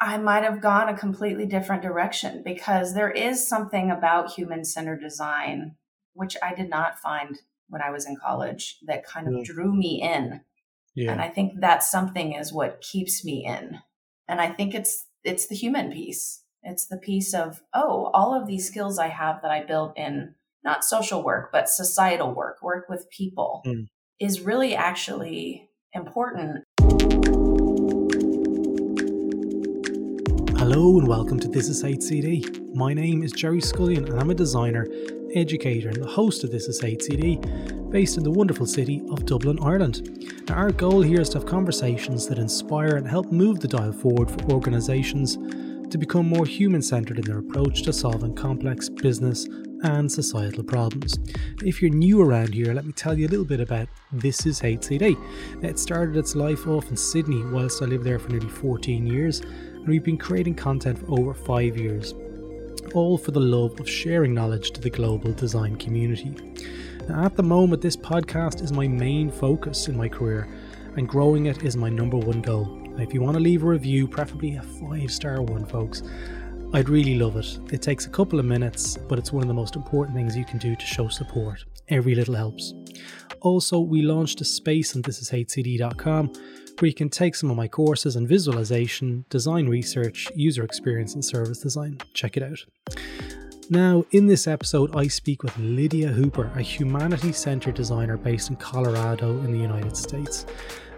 I might have gone a completely different direction because there is something about human centered design, which I did not find when I was in college, that kind of yeah. drew me in. Yeah. And I think that something is what keeps me in. And I think it's it's the human piece. It's the piece of, oh, all of these skills I have that I built in not social work, but societal work, work with people, mm. is really actually important. Hello and welcome to This Is HCD. My name is Gerry Scullion and I'm a designer, educator, and the host of This Is HCD, based in the wonderful city of Dublin, Ireland. Now, our goal here is to have conversations that inspire and help move the dial forward for organisations to become more human centred in their approach to solving complex business and societal problems. If you're new around here, let me tell you a little bit about This Is HCD. It started its life off in Sydney whilst I lived there for nearly 14 years and we've been creating content for over five years, all for the love of sharing knowledge to the global design community. Now, at the moment, this podcast is my main focus in my career, and growing it is my number one goal. Now, if you want to leave a review, preferably a five star one, folks, I'd really love it. It takes a couple of minutes, but it's one of the most important things you can do to show support. Every little helps. Also, we launched a space on thisishcd.com where you can take some of my courses in visualization, design research, user experience, and service design. Check it out. Now, in this episode, I speak with Lydia Hooper, a humanity centered designer based in Colorado in the United States.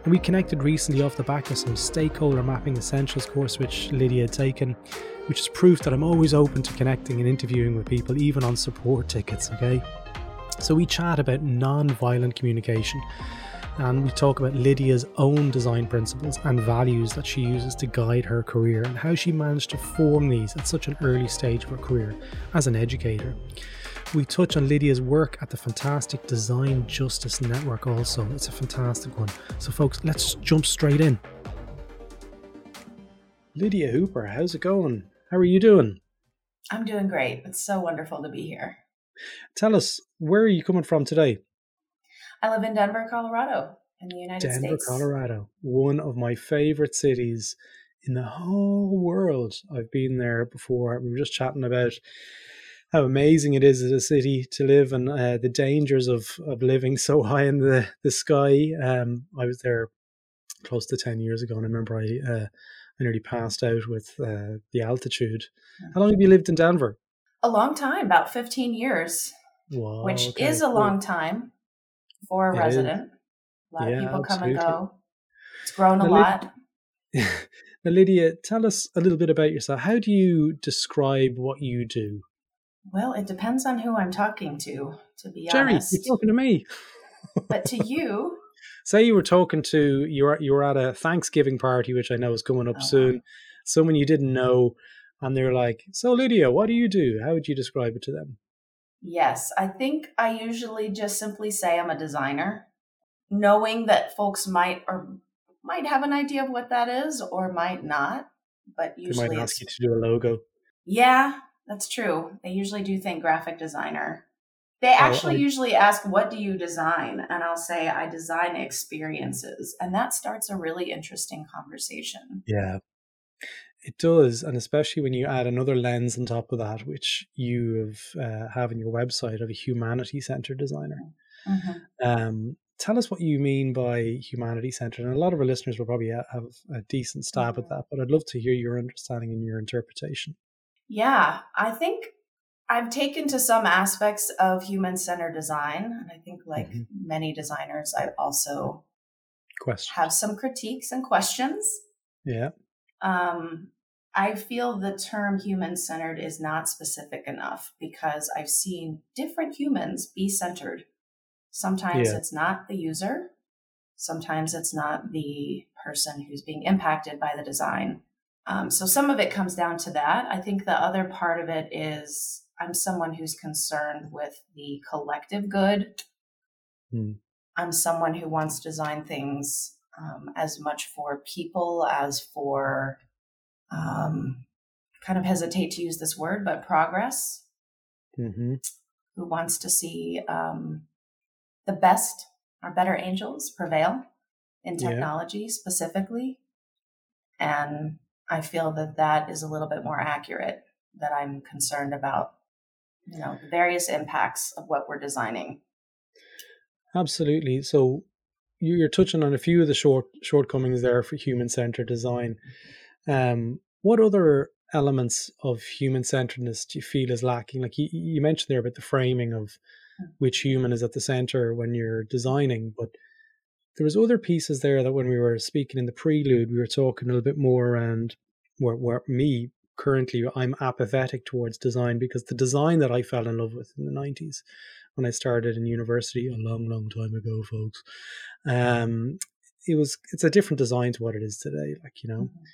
And we connected recently off the back of some stakeholder mapping essentials course which Lydia had taken, which is proof that I'm always open to connecting and interviewing with people, even on support tickets, okay? So we chat about non violent communication and we talk about Lydia's own design principles and values that she uses to guide her career and how she managed to form these at such an early stage of her career as an educator. We touch on Lydia's work at the fantastic Design Justice Network, also. It's a fantastic one. So, folks, let's jump straight in. Lydia Hooper, how's it going? How are you doing? I'm doing great. It's so wonderful to be here. Tell us, where are you coming from today? I live in Denver, Colorado, in the United Denver, States. Denver, Colorado, one of my favorite cities in the whole world. I've been there before. We were just chatting about how amazing it is as a city to live and uh, the dangers of, of living so high in the, the sky. Um, I was there close to 10 years ago and I remember I, uh, I nearly passed out with uh, the altitude. How long have you lived in Denver? A long time, about 15 years, wow, which okay, is a long time for a it resident. Is. A lot yeah, of people come absolutely. and go. It's grown a now, lot. now, Lydia, tell us a little bit about yourself. How do you describe what you do? Well, it depends on who I'm talking to, to be Gerry, honest. you're talking to me. but to you. Say you were talking to, you were, you were at a Thanksgiving party, which I know is coming up oh. soon. Someone you didn't know, and they're like, So, Lydia, what do you do? How would you describe it to them? Yes, I think I usually just simply say I'm a designer, knowing that folks might or might have an idea of what that is or might not. But usually, they might ask you to do a logo. Yeah, that's true. They usually do think graphic designer. They oh, actually oh, I... usually ask, What do you design? And I'll say, I design experiences. And that starts a really interesting conversation. Yeah. It does, and especially when you add another lens on top of that, which you have uh, have in your website of a humanity centered designer. Mm-hmm. Um, tell us what you mean by humanity centered, and a lot of our listeners will probably have a decent stab mm-hmm. at that. But I'd love to hear your understanding and your interpretation. Yeah, I think I've taken to some aspects of human centered design, and I think, like mm-hmm. many designers, I also questions. have some critiques and questions. Yeah. Um, I feel the term human centered is not specific enough because I've seen different humans be centered. Sometimes yeah. it's not the user, sometimes it's not the person who's being impacted by the design. Um, so some of it comes down to that. I think the other part of it is I'm someone who's concerned with the collective good. Mm. I'm someone who wants to design things um, as much for people as for, um, kind of hesitate to use this word, but progress. Mm-hmm. Who wants to see um, the best, our better angels prevail in technology yeah. specifically. And I feel that that is a little bit more accurate, that I'm concerned about, you know, the various impacts of what we're designing. Absolutely. So you're touching on a few of the short shortcomings there for human centered design. Um, what other elements of human centeredness do you feel is lacking? Like you, you mentioned there about the framing of which human is at the center when you're designing, but there was other pieces there that when we were speaking in the prelude, we were talking a little bit more around where, where me currently I'm apathetic towards design because the design that I fell in love with in the 90s when I started in university a long, long time ago, folks, um, it was it's a different design to what it is today. Like you know, mm-hmm.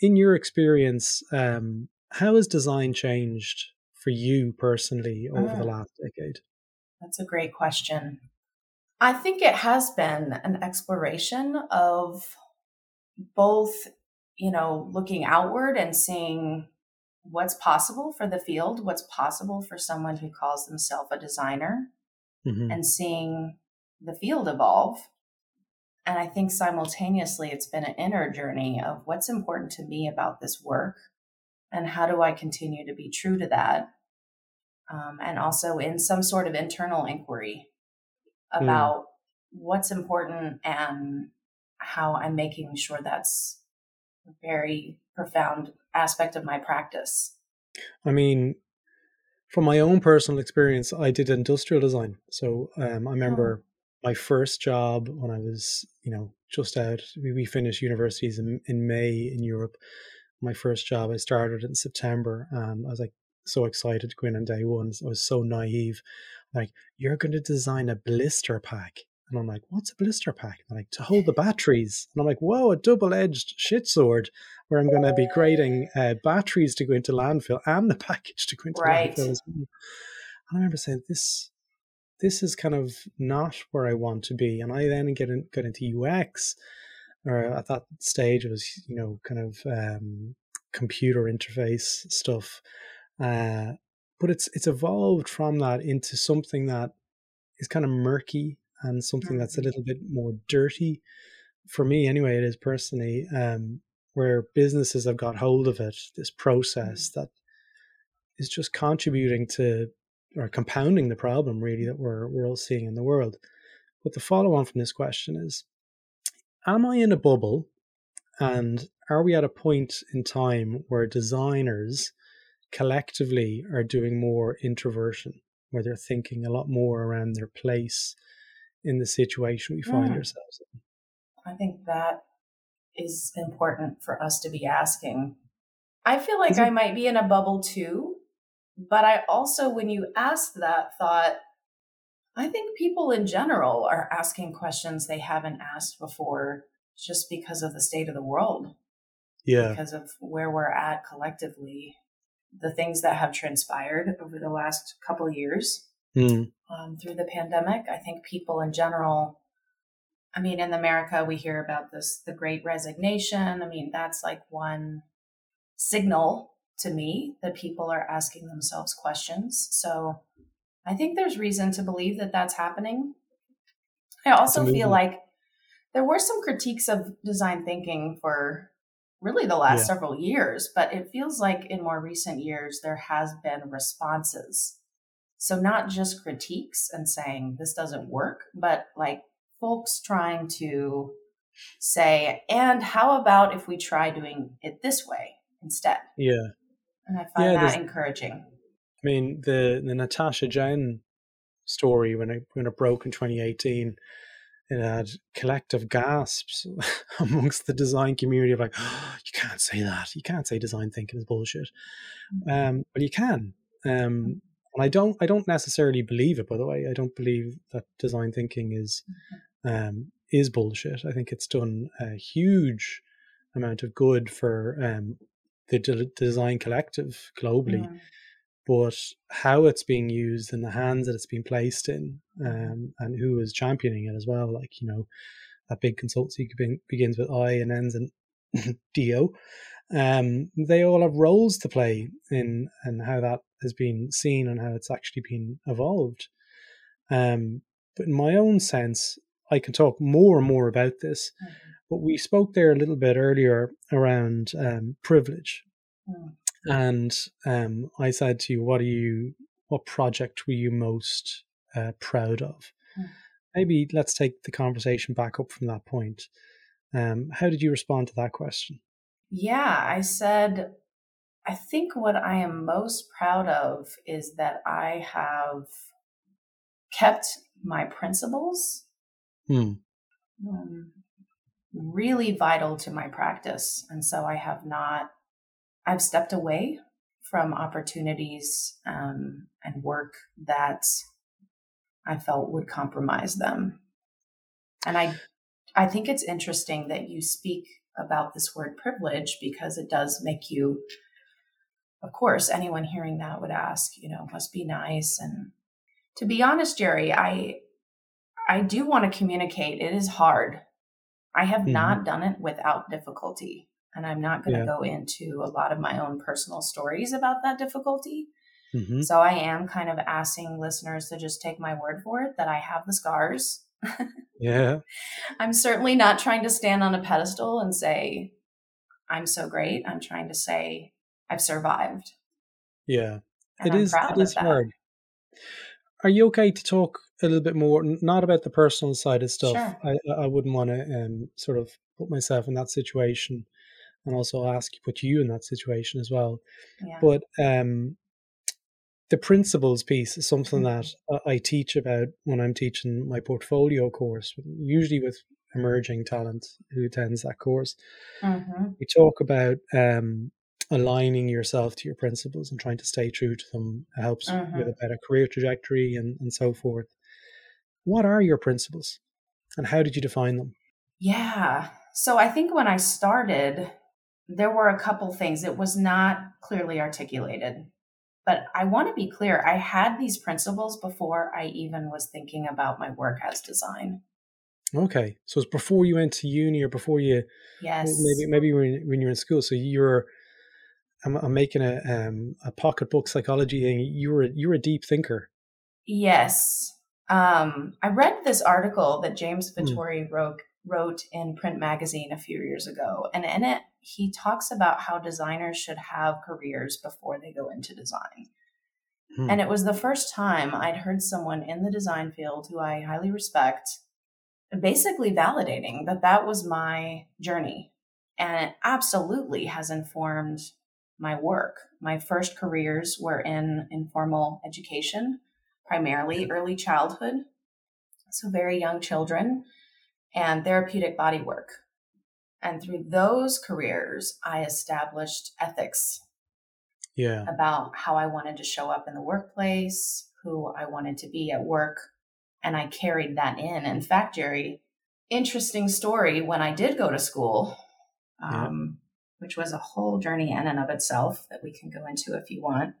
In your experience, um, how has design changed for you personally over the ah. last decade? That's a great question. I think it has been an exploration of both, you know, looking outward and seeing what's possible for the field, what's possible for someone who calls themselves a designer, mm-hmm. and seeing the field evolve. And I think simultaneously, it's been an inner journey of what's important to me about this work and how do I continue to be true to that. Um, and also in some sort of internal inquiry Hmm. about mm. what's important and how I'm making sure that's a very profound aspect of my practice. I mean, from my own personal experience, I did industrial design. So um, I remember oh. My first job when I was, you know, just out. We, we finished universities in, in May in Europe. My first job, I started in September, and I was like so excited to go in on day one. I was so naive like, you're going to design a blister pack. And I'm like, what's a blister pack? And like, to hold the batteries. And I'm like, whoa, a double edged shit sword where I'm going to be creating uh, batteries to go into landfill and the package to go into right. landfill as well. And I remember saying, this this is kind of not where I want to be. And I then get in, got into UX, or at that stage it was, you know, kind of um, computer interface stuff. Uh, but it's it's evolved from that into something that is kind of murky and something that's a little bit more dirty for me anyway it is personally um, where businesses have got hold of it this process mm-hmm. that is just contributing to or compounding the problem really that we're we're all seeing in the world but the follow on from this question is am i in a bubble and are we at a point in time where designers collectively are doing more introversion, where they're thinking a lot more around their place in the situation we find mm. ourselves in. I think that is important for us to be asking. I feel like I might be in a bubble too, but I also, when you asked that, thought, I think people in general are asking questions they haven't asked before just because of the state of the world. Yeah. Because of where we're at collectively the things that have transpired over the last couple years mm. um, through the pandemic. I think people in general, I mean, in America, we hear about this, the great resignation. I mean, that's like one signal to me that people are asking themselves questions. So I think there's reason to believe that that's happening. I also feel like there were some critiques of design thinking for really the last yeah. several years, but it feels like in more recent years there has been responses. So not just critiques and saying this doesn't work, but like folks trying to say, and how about if we try doing it this way instead? Yeah. And I find yeah, that encouraging. I mean, the the Natasha Jen story when it when it broke in 2018 it had collective gasps amongst the design community of like, oh, you can't say that. You can't say design thinking is bullshit. Mm-hmm. Um, but you can. Um, and I don't. I don't necessarily believe it. By the way, I don't believe that design thinking is mm-hmm. um, is bullshit. I think it's done a huge amount of good for um, the de- design collective globally. but how it's being used and the hands that it's being placed in, um, and who is championing it as well. Like you know, that big consultancy begins with I and ends in Do. Um, they all have roles to play in and how that has been seen and how it's actually been evolved. Um, but in my own sense, I can talk more and more about this. Mm-hmm. But we spoke there a little bit earlier around um, privilege, mm. and um, I said to you, "What are you? What project were you most uh, proud of?" Mm. Maybe let's take the conversation back up from that point. Um, how did you respond to that question? Yeah, I said, I think what I am most proud of is that I have kept my principles hmm. um, really vital to my practice. And so I have not, I've stepped away from opportunities um, and work that I felt would compromise them. And I, I think it's interesting that you speak about this word privilege because it does make you, of course, anyone hearing that would ask, you know, must be nice. And to be honest, Gerry, I, I do want to communicate. It is hard. I have mm-hmm. not done it without difficulty. And I'm not going to yeah. go into a lot of my own personal stories about that difficulty. Mm-hmm. So I am kind of asking listeners to just take my word for it that I have the scars. yeah. I'm certainly not trying to stand on a pedestal and say, I'm so great. I'm trying to say, I've survived. Yeah. And it I'm is, it is hard. Are you okay to talk a little bit more, not about the personal side of stuff? Sure. I, I wouldn't want to um, sort of put myself in that situation and also ask you, put you in that situation as well. Yeah. But um, the principles piece is something that mm-hmm. I teach about when I'm teaching my portfolio course, usually with emerging talent who attends that course. Mm-hmm. We talk about um, aligning yourself to your principles and trying to stay true to them helps mm-hmm. with a better career trajectory and, and so forth. What are your principles and how did you define them? Yeah. So I think when I started, there were a couple things. It was not clearly articulated. But I want to be clear, I had these principles before I even was thinking about my work as design. Okay, so it's before you went to uni or before you, yes, maybe maybe when, when you're in school. So you're, I'm, I'm making a um, a pocketbook psychology thing. You were you were a deep thinker. Yes, um, I read this article that James hmm. Vittori mm. wrote wrote in Print Magazine a few years ago, and in it he talks about how designers should have careers before they go into design. Hmm. And it was the first time I'd heard someone in the design field who I highly respect basically validating that that was my journey. And it absolutely has informed my work. My first careers were in informal education, primarily early childhood, so very young children, and therapeutic body work. And through those careers, I established ethics. Yeah. About how I wanted to show up in the workplace, who I wanted to be at work. And I carried that in. In fact, Gerry, interesting story when I did go to school, um, yeah. Which was a whole journey in and of itself that we can go into if you want.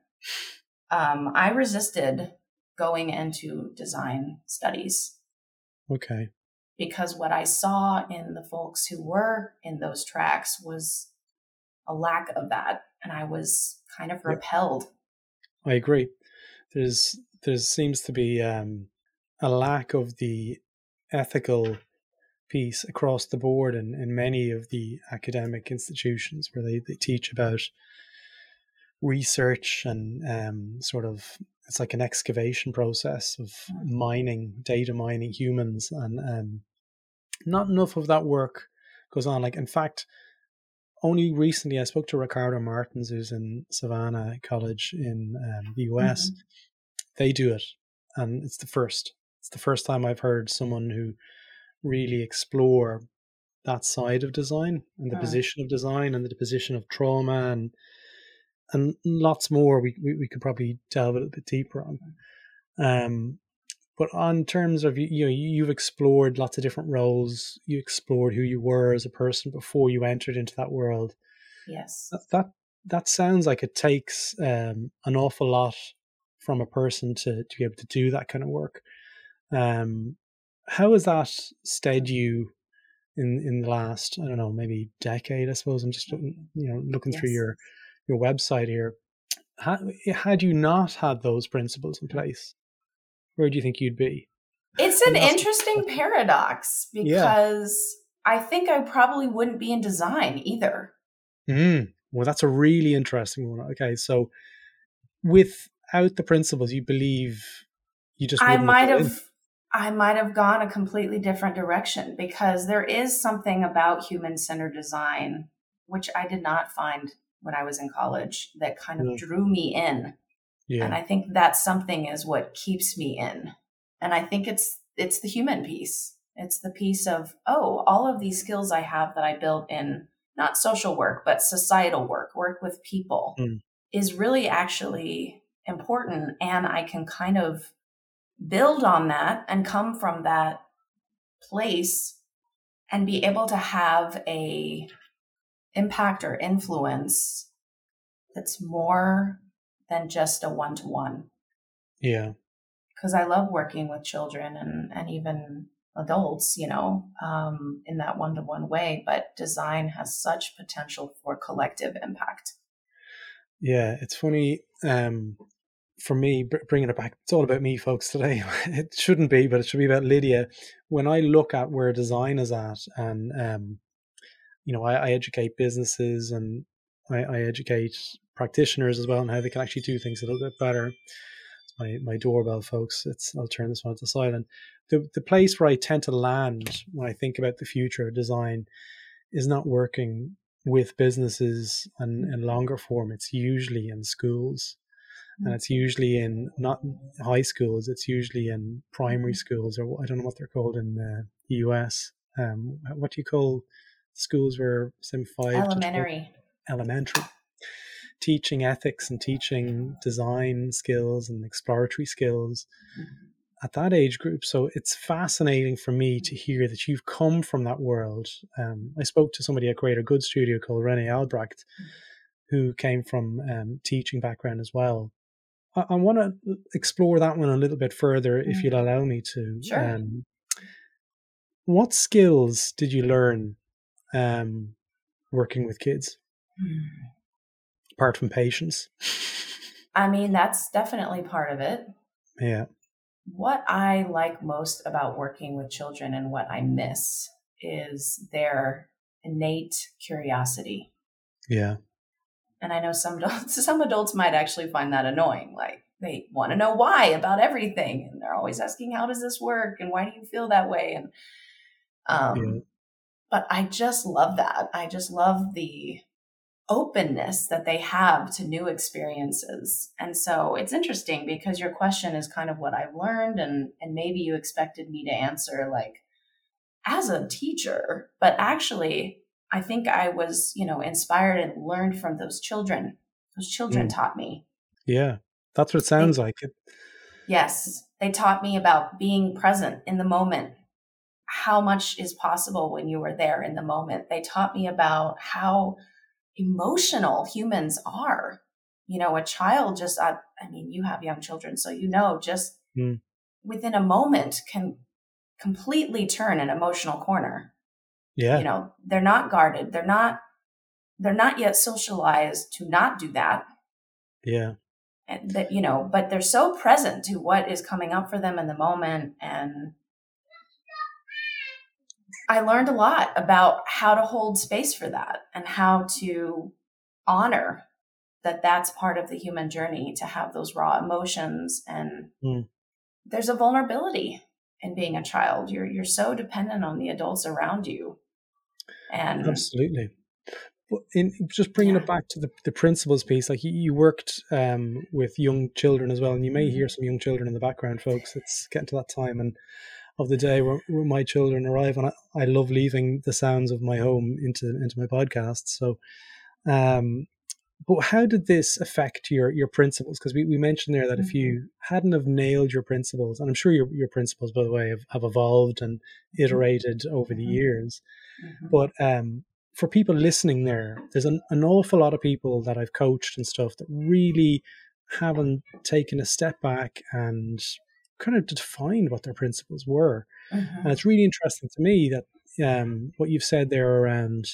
Um, I resisted going into design studies. Okay because what I saw in the folks who were in those tracks was a lack of that. And I was kind of repelled. I agree. There's there seems to be um, a lack of the ethical piece across the board in, in many of the academic institutions where they, they teach about research and um, sort of it's like an excavation process of mining data mining humans and um, not enough of that work goes on. Like, in fact, only recently I spoke to Ricardo Martins, who's in Savannah College in um, the US. Mm-hmm. They do it, and it's the first. It's the first time I've heard someone who really explore that side of design and the mm. position of design and the position of trauma and and lots more we, we, we could probably delve a little bit deeper on. Um, but on terms of you know you've explored lots of different roles. You explored who you were as a person before you entered into that world. Yes. That that, that sounds like it takes um, an awful lot from a person to, to be able to do that kind of work. Um, how has that stayed you in in the last I don't know maybe decade? I suppose I'm just you know looking yes. through your your website here. Had, had you not had those principles in place, where do you think you'd be? It's an interesting paradox because yeah. I think I probably wouldn't be in design either. Mm. Well, that's a really interesting one. Okay, so without the principles, you believe you just I might have I might have gone a completely different direction because there is something about human centered design which I did not find when I was in college that kind of mm. drew me in. Yeah. And I think that something is what keeps me in. And I think it's it's the human piece. It's the piece of, oh, all of these skills I have that I built in not social work, but societal work, work with people mm. is really actually important. And I can kind of build on that and come from that place and be able to have a impact or influence that's more than just a one to one. Yeah. Because I love working with children and, and even adults, you know, um, in that one to one way. But design has such potential for collective impact. Yeah, it's funny. Um, for me, bringing it back, it's all about me, folks, today. it shouldn't be, but it should be about Lydia. When I look at where design is at, and, um, you know, I, I educate businesses and I, I educate practitioners as well and how they can actually do things a little bit better my, my doorbell, folks. It's I'll turn this one to silent the, the place where I tend to land when I think about the future of design is not working with businesses and in longer form. It's usually in schools. And it's usually in not high schools. It's usually in primary schools, or I don't know what they're called in the US. Um, what do you call schools where some five elementary elementary teaching ethics and teaching design skills and exploratory skills. Mm-hmm at that age group. So it's fascinating for me to hear that you've come from that world. Um, I spoke to somebody at Greater Good Studio called Rene Albrecht, who came from um, teaching background as well. I, I want to explore that one a little bit further, if you'll allow me to. Sure. Um, what skills did you learn um, working with kids, hmm. apart from patience? I mean, that's definitely part of it. Yeah what I like most about working with children and what I miss is their innate curiosity. Yeah. And I know some adults, some adults might actually find that annoying. Like they want to know why about everything, and they're always asking, "How does this work?" and "Why do you feel that way?" And um, yeah. but I just love that. I just love the openness that they have to new experiences. And so it's interesting because your question is kind of what I've learned and and maybe you expected me to answer like as a teacher, but actually I think I was, you know, inspired and learned from those children. Those children mm. taught me. Yeah. That's what it sounds they, like. Yes. They taught me about being present in the moment. How much is possible when you are there in the moment. They taught me about how emotional humans are. You know, a child just, I, I mean, you have young children, so you know, just mm. within a moment can completely turn an emotional corner. Yeah. You know, they're not guarded. They're not, they're not yet socialized to not do that. Yeah. And that, you know, but they're so present to what is coming up for them in the moment and I learned a lot about how to hold space for that and how to honor that that's part of the human journey to have those raw emotions and mm. there's a vulnerability in being a child you're you're so dependent on the adults around you and absolutely But in just bringing yeah. it back to the, the principles piece like you, you worked um, with young children as well and you may hear mm-hmm. some young children in the background folks it's getting to that time and of the day where, where my children arrive, and I, I, love leaving the sounds of my home into into my podcast. So, um, but how did this affect your your principles? Because we, we mentioned there that if you mm-hmm. hadn't have nailed your principles, and I'm sure your your principles, by the way, have, have evolved and mm-hmm. iterated over the mm-hmm. years, mm-hmm. but um, for people listening there, there's an, an awful lot of people that I've coached and stuff that really haven't taken a step back and kind of defined what their principles were. Mm-hmm. And it's really interesting to me that um, what you've said there around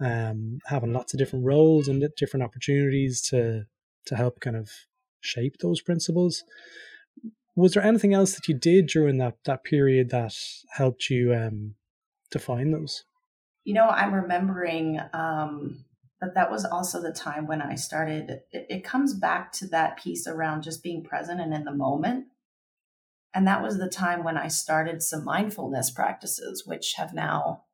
um, having lots of different roles and different opportunities to to help kind of shape those principles. Was there anything else that you did during that that period that helped you um, define those? You know, I'm remembering um, that that was also the time when I started. It, it comes back to that piece around just being present and in the moment. And that was the time when I started some mindfulness practices, which have now,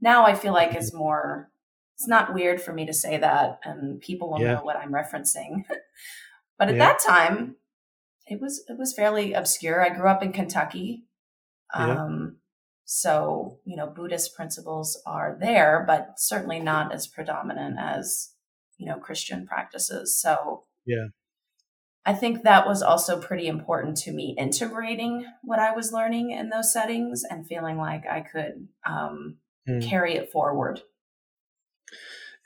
now I feel like is more, it's not weird for me to say that and people will yeah. know what I'm referencing. but at yeah. that time, it was, it was fairly obscure. I grew up in Kentucky. Um, so, you know, Buddhist principles are there, but certainly not as predominant as, you know, Christian practices. So, yeah. I think that was also pretty important to me integrating what I was learning in those settings and feeling like I could um, mm. carry it forward.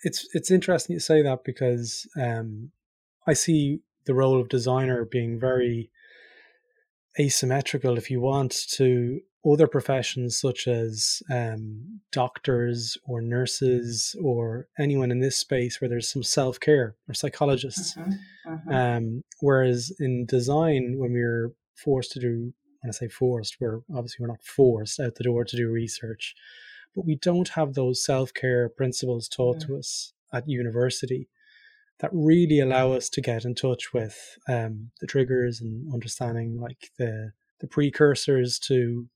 It's it's interesting you say that because um, I see the role of designer being very asymmetrical, if you want, to other professions such as um, doctors or nurses or anyone in this space where there's some self care or psychologists. Mm-hmm. Mm-hmm. Um, whereas in design, when we're forced to do, when I say forced, we're obviously we're not forced out the door to do research, but we don't have those self care principles taught mm-hmm. to us at university that really allow us to get in touch with um, the triggers and understanding like the the precursors to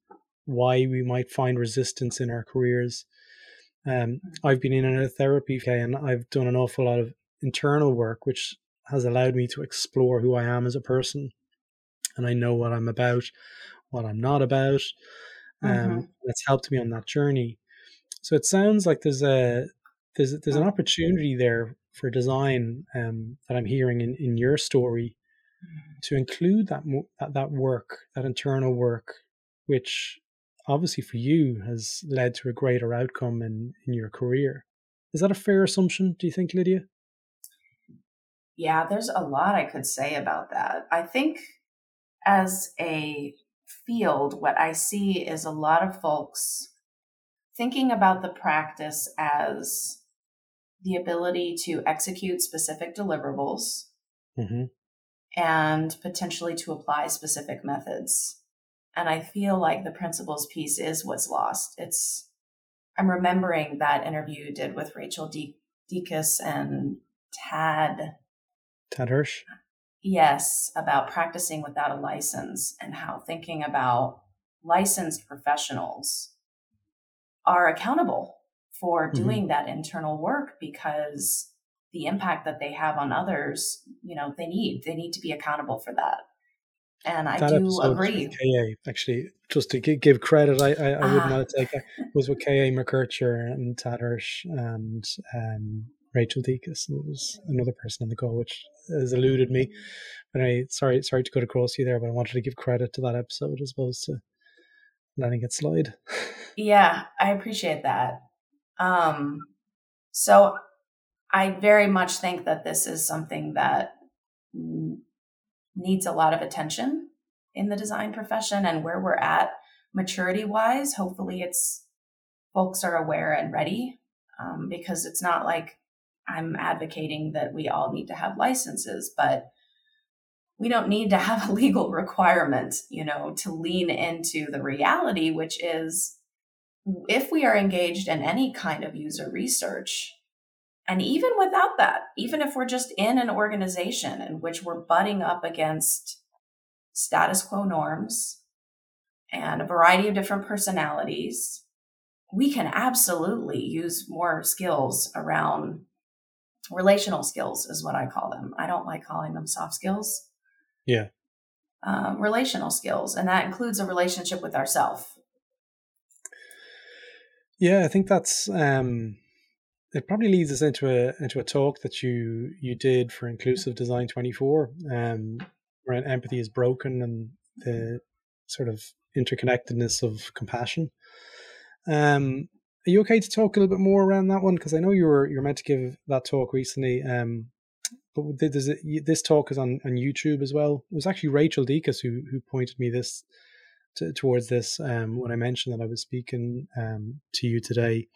why we might find resistance in our careers. Um, I've been in a therapy okay, and I've done an awful lot of internal work, which has allowed me to explore who I am as a person. And I know what I'm about, what I'm not about. Um, mm-hmm. It's helped me on that journey. So it sounds like there's a there's there's an opportunity there for design um, that I'm hearing in, in your story mm-hmm. to include that, that that work, that internal work, which obviously for you has led to a greater outcome in, in your career. Is that a fair assumption, do you think, Lydia? Yeah, there's a lot I could say about that. I think as a field, what I see is a lot of folks thinking about the practice as the ability to execute specific deliverables mm-hmm. and potentially to apply specific methods. And I feel like the principles piece is what's lost. It's, I'm remembering that interview you did with Rachel De- and Tad. Tad Hirsch? Yes, about practicing without a license and how thinking about licensed professionals are accountable for mm-hmm. doing mm-hmm. that internal work because the impact that they have on others, you know, they need, they need to be accountable for that. And I that do agree. KA, actually, just to give credit, I, I, I would not take it. was with KA McKercher and Tad Hirsch and um, Rachel Dekas. And was another person on the call, which has eluded me. But I sorry, sorry to cut across you there, but I wanted to give credit to that episode as opposed to letting it slide. Yeah, I appreciate that. Um, so I very much think that this is something that needs a lot of attention in the design profession and where we're at maturity wise. Hopefully, it's folks are aware and ready um, because it's not like I'm advocating that we all need to have licenses, but we don't need to have a legal requirement, you know, to lean into the reality, which is if we are engaged in any kind of user research, and even without that, even if we're just in an organization in which we're butting up against status quo norms and a variety of different personalities, we can absolutely use more skills around relational skills, is what I call them. I don't like calling them soft skills. Yeah. Um, relational skills, and that includes a relationship with ourself. Yeah, I think that's um, it probably leads us into a into a talk that you you did for Inclusive Design 24, um, where empathy is broken and the sort of interconnectedness of compassion. Um, are you okay to talk a little bit more around that one? Because I know you were you're meant to give that talk recently. Um, but there's a, this talk is on, on YouTube as well. It was actually Rachel Dekas who who pointed me this to, towards this um, when I mentioned that I was speaking um, to you today.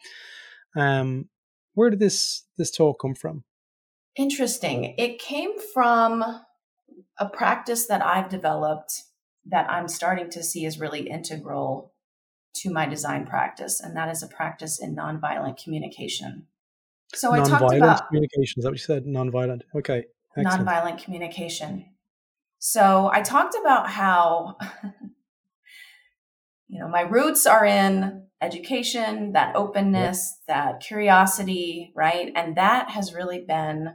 Um, where did this this talk come from? Interesting. It came from a practice that I've developed that I'm starting to see is really integral to my design practice, and that is a practice in nonviolent communication. So I talked about communication. Is that what you said? Nonviolent. Okay. Excellent. Nonviolent communication. So I talked about how, you know, my roots are in education, that openness, yep. that curiosity, right? And that has really been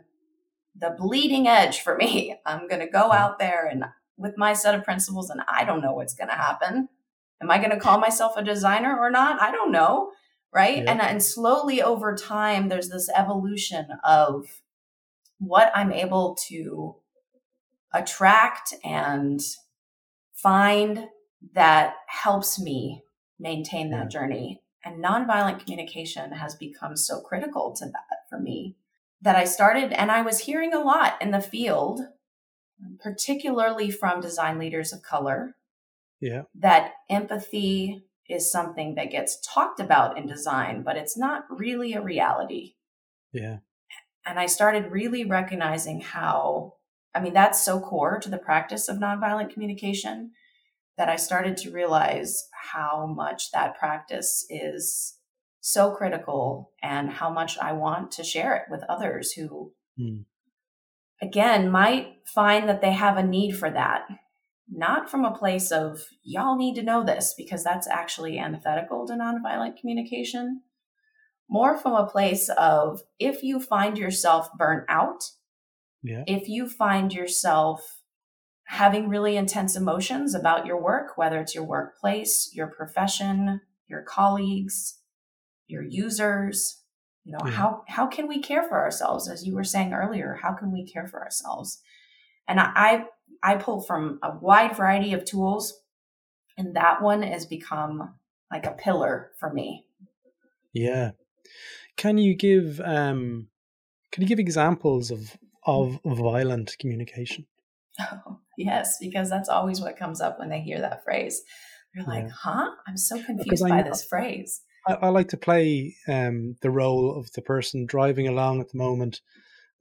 the bleeding edge for me. I'm going to go out there and with my set of principles, and I don't know what's going to happen. Am I going to call myself a designer or not? I don't know. Right. And, and slowly over time, there's this evolution of what I'm able to attract and find that helps me maintain that journey. And nonviolent communication has become so critical to that for me that I started, and I was hearing a lot in the field, particularly from design leaders of color, yeah. That empathy is something that gets talked about in design, but it's not really a reality. Yeah. And I started really recognizing how, I mean, that's so core to the practice of nonviolent communication that I started to realize how much that practice is so critical and how much I want to share it with others who, mm. again, might find that they have a need for that not from a place of y'all need to know this because that's actually antithetical to nonviolent communication more from a place of if you find yourself burnt out yeah. if you find yourself having really intense emotions about your work whether it's your workplace your profession your colleagues your users you know yeah. how how can we care for ourselves as you were saying earlier how can we care for ourselves and I, I pull from a wide variety of tools, and that one has become like a pillar for me. Yeah. Can you give um can you give examples of of violent communication? Oh, yes, because that's always what comes up when they hear that phrase. They're like, yeah. "Huh? I'm so confused by this phrase." I, I, like to play um, the role of the person driving along at the moment,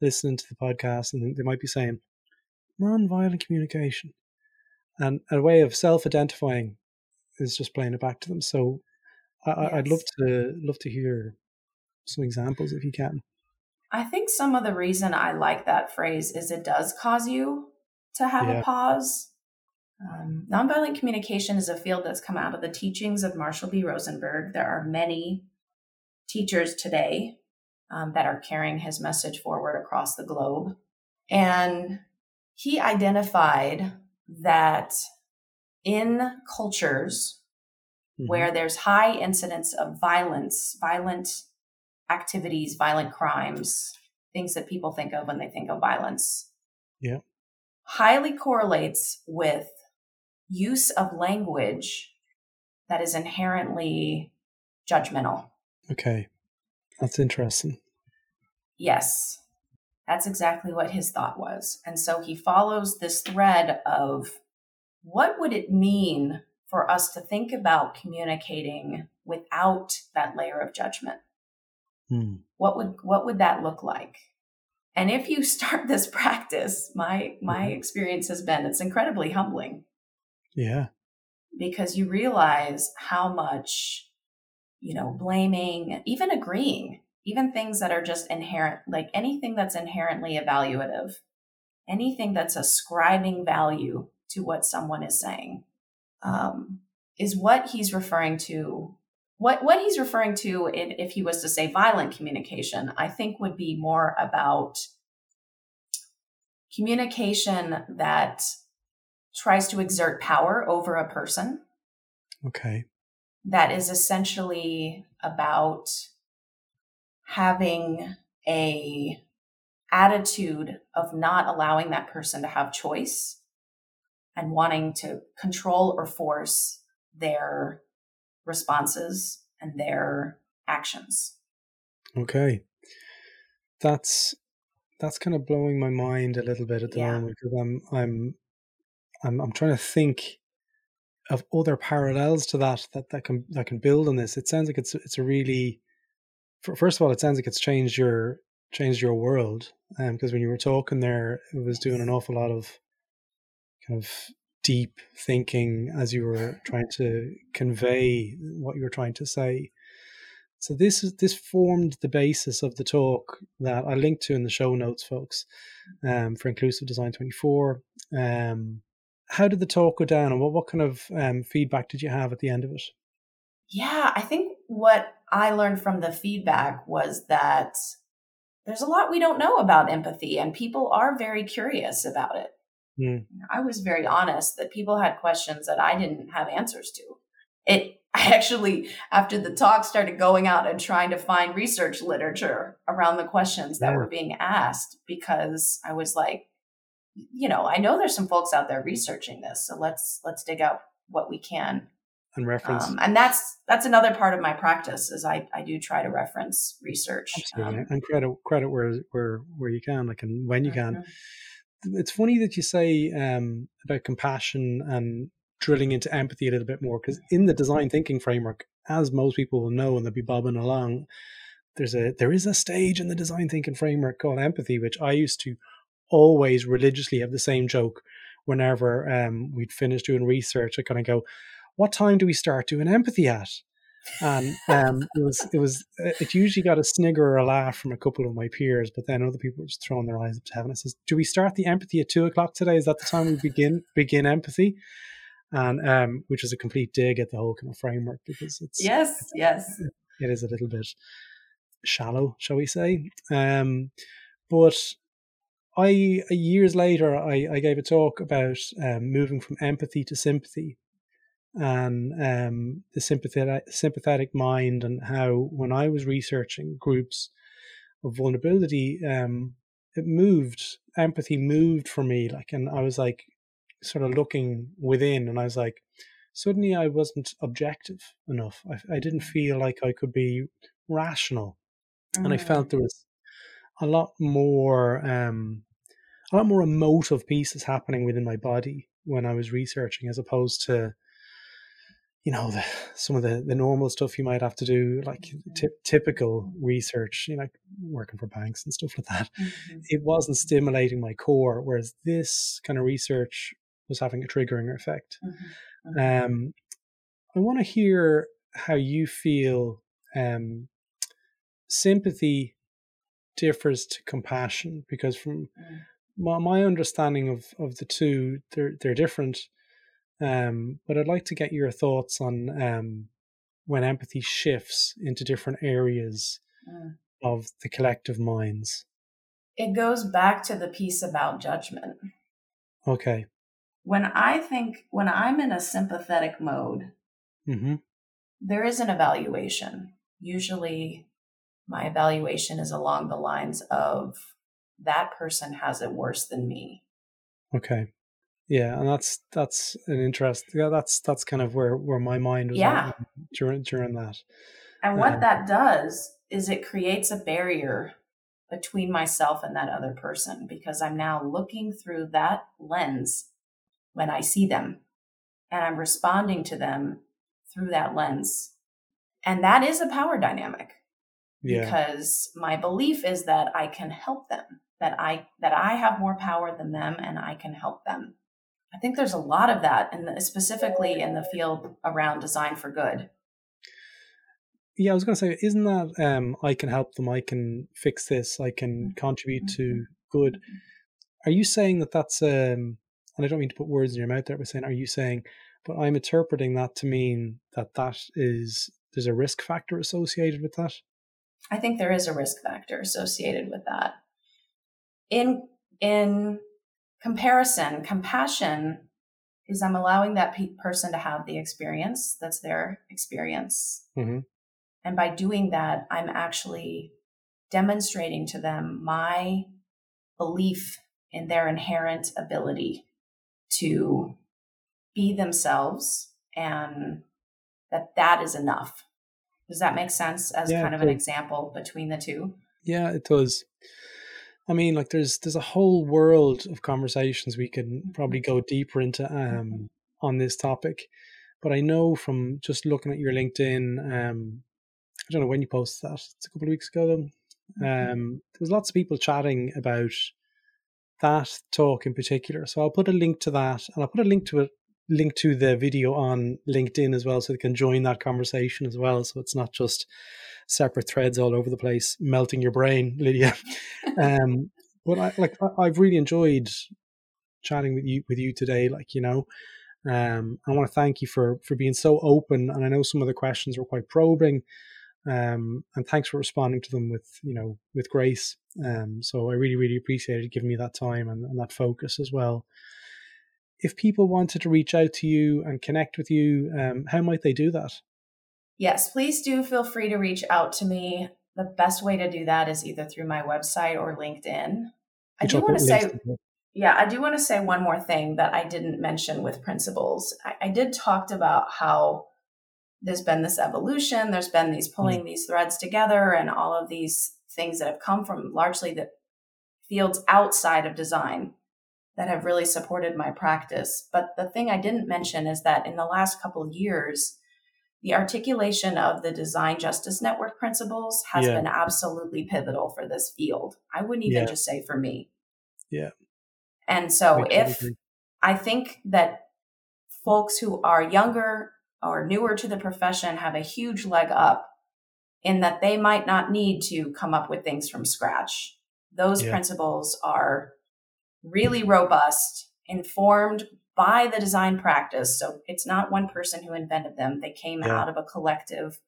listening to the podcast, and they might be saying, non-violent communication. And a way of self-identifying is just playing it back to them. So I, yes. i'd love to love to hear some examples if you can. I think some of the reason i like that phrase is it does cause you to have yeah. a pause. Um, nonviolent communication is a field that's come out of the teachings of marshall b. Rosenberg. There are many teachers today um, that are carrying his message forward across the globe. And he identified that in cultures mm-hmm. where there's high incidence of violence, violent activities, violent crimes, things that people think of when they think of violence. Yeah. Highly correlates with use of language that is inherently judgmental. Okay. That's interesting. Yes. That's exactly what his thought was. And so he follows this thread of what would it mean for us to think about communicating without that layer of judgment? Hmm. What would what would that look like? And if you start this practice, my my mm-hmm. experience has been it's incredibly humbling. Yeah. Because you realize how much you know, blaming, even agreeing even things that are just inherent, like anything that's inherently evaluative, anything that's ascribing value to what someone is saying, um, is what he's referring to. What what he's referring to, if he was to say violent communication, I think would be more about communication that tries to exert power over a person. Okay. That is essentially about having a attitude of not allowing that person to have choice and wanting to control or force their responses and their actions. Okay. That's that's kind of blowing my mind a little bit at the yeah. moment because I'm I'm I'm I'm trying to think of other parallels to that that that can that can build on this. It sounds like it's it's a really first of all, it sounds like it's changed your changed your world because um, when you were talking there, it was doing an awful lot of kind of deep thinking as you were trying to convey what you were trying to say. So this is this formed the basis of the talk that I linked to in the show notes, folks, um, for Inclusive Design 24. Um, how did the talk go down, and what what kind of um, feedback did you have at the end of it? Yeah, I think what I learned from the feedback was that there's a lot we don't know about empathy, and people are very curious about it. Mm. I was very honest that people had questions that I didn't have answers to. It I actually, after the talk, started going out and trying to find research literature around the questions that yeah. were being asked because I was like, you know, I know there's some folks out there researching this, so let's let's dig out what we can and reference. Um, and that's that's another part of my practice is I, I do try to reference research. Absolutely. Um, and credit credit where where where you can, like and when you can. Mm-hmm. It's funny that you say um, about compassion and drilling into empathy a little bit more because in the design thinking framework, as most people will know, and they'll be bobbing along, there's a there is a stage in the design thinking framework called empathy, which I used to always religiously have the same joke whenever um, we'd finish doing research. I kind of go, what time do we start doing empathy at? And um, it was it was uh, it usually got a snigger or a laugh from a couple of my peers, but then other people were just throwing their eyes up to heaven. It says, "Do we start the empathy at two o'clock today? Is that the time we begin begin empathy?" And um, which is a complete dig at the whole kind of framework because it's yes, it's, yes, it is a little bit shallow, shall we say? Um, but I years later I, I gave a talk about um, moving from empathy to sympathy and um, the sympathetic sympathetic mind and how when I was researching groups of vulnerability, um, it moved empathy moved for me like, and I was like sort of looking within, and I was like, suddenly I wasn't objective enough. I, I didn't mm. feel like I could be rational, mm-hmm. and I felt mm. there was a lot more um, a lot more emotive pieces happening within my body when I was researching, as opposed to you know the, some of the the normal stuff you might have to do like mm-hmm. t- typical research you know working for banks and stuff like that mm-hmm. it wasn't stimulating my core whereas this kind of research was having a triggering effect mm-hmm. mm-hmm. um i want to hear how you feel um sympathy differs to compassion because from mm. my, my understanding of of the two they're they're different um, but I'd like to get your thoughts on um, when empathy shifts into different areas mm. of the collective minds. It goes back to the piece about judgment. Okay. When I think, when I'm in a sympathetic mode, mm-hmm. there is an evaluation. Usually, my evaluation is along the lines of that person has it worse than me. Okay. Yeah, and that's that's an interest. Yeah, that's that's kind of where where my mind was yeah. during during that. And what um, that does is it creates a barrier between myself and that other person because I'm now looking through that lens when I see them and I'm responding to them through that lens. And that is a power dynamic. Yeah. Because my belief is that I can help them, that I that I have more power than them and I can help them. I think there's a lot of that, and specifically in the field around design for good. Yeah, I was going to say, isn't that um, I can help them, I can fix this, I can mm-hmm. contribute to mm-hmm. good. Are you saying that that's, um, and I don't mean to put words in your mouth there, but saying, are you saying, but I'm interpreting that to mean that that is, there's a risk factor associated with that? I think there is a risk factor associated with that. In, in comparison, compassion is I'm allowing that pe- person to have the experience that's their experience. Mm-hmm. And by doing that, I'm actually demonstrating to them my belief in their inherent ability to be themselves and that that is enough. Does that make sense as yeah, kind of an example between the two? Yeah, it does. I mean, like there's there's a whole world of conversations we can probably go deeper into um, on this topic, but I know from just looking at your LinkedIn, um, I don't know when you posted that. It's a couple of weeks ago. Then mm-hmm. um, there was lots of people chatting about that talk in particular. So I'll put a link to that, and I'll put a link to it link to the video on LinkedIn as well, so they can join that conversation as well. So it's not just separate threads all over the place, melting your brain, Lydia. um, but I like I've really enjoyed chatting with you with you today. Like you know, um, I want to thank you for for being so open, and I know some of the questions were quite probing. Um, and thanks for responding to them with you know with grace. Um, so I really really appreciated giving me that time and, and that focus as well if people wanted to reach out to you and connect with you, um, how might they do that? Yes, please do feel free to reach out to me. The best way to do that is either through my website or LinkedIn. I do want to say, yeah, I do want to say one more thing that I didn't mention with principles. I, I did talked about how there's been this evolution, there's been these hmm. pulling mm. these threads together, and all of these things that have come from largely the fields outside of design that have really supported my practice. But the thing I didn't mention is that in the last couple of years, the articulation of the Design Justice Network principles has yeah. been absolutely pivotal for this field. I wouldn't even yeah. just say for me. Yeah. And so if I think that folks who are younger or newer to the profession have a huge leg up in that they might not need to come up with things from scratch. Those yeah. principles are really robust, informed by the design practice. So it's not one person who invented them, they came yeah. out of a collective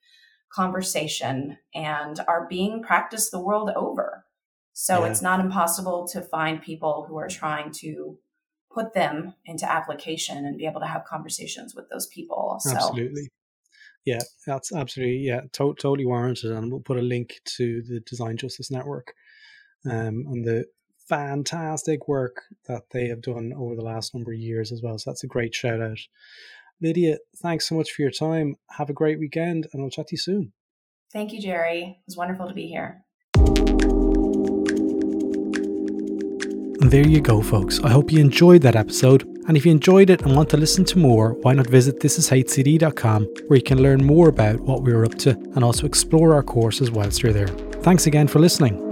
conversation and are being practiced the world over. So yeah. it's not impossible to find people who are trying to put them into application and be able to have conversations with those people. So. Absolutely. Yeah, that's absolutely yeah, to- totally warranted, and we'll put a link to the Design Justice Network um, on the fantastic work that they have done over the last number of years as well. So that's a great shout out. Lydia, thanks so much for your time. Have a great weekend, and I'll chat to you soon. Thank you, Gerry. It was wonderful to be here. And there you go, folks. I hope you enjoyed that episode. And if you enjoyed it and want to listen to more, why not visit thisishcd.com where you can learn more about what we're up to and also explore our courses whilst you're there. Thanks again for listening.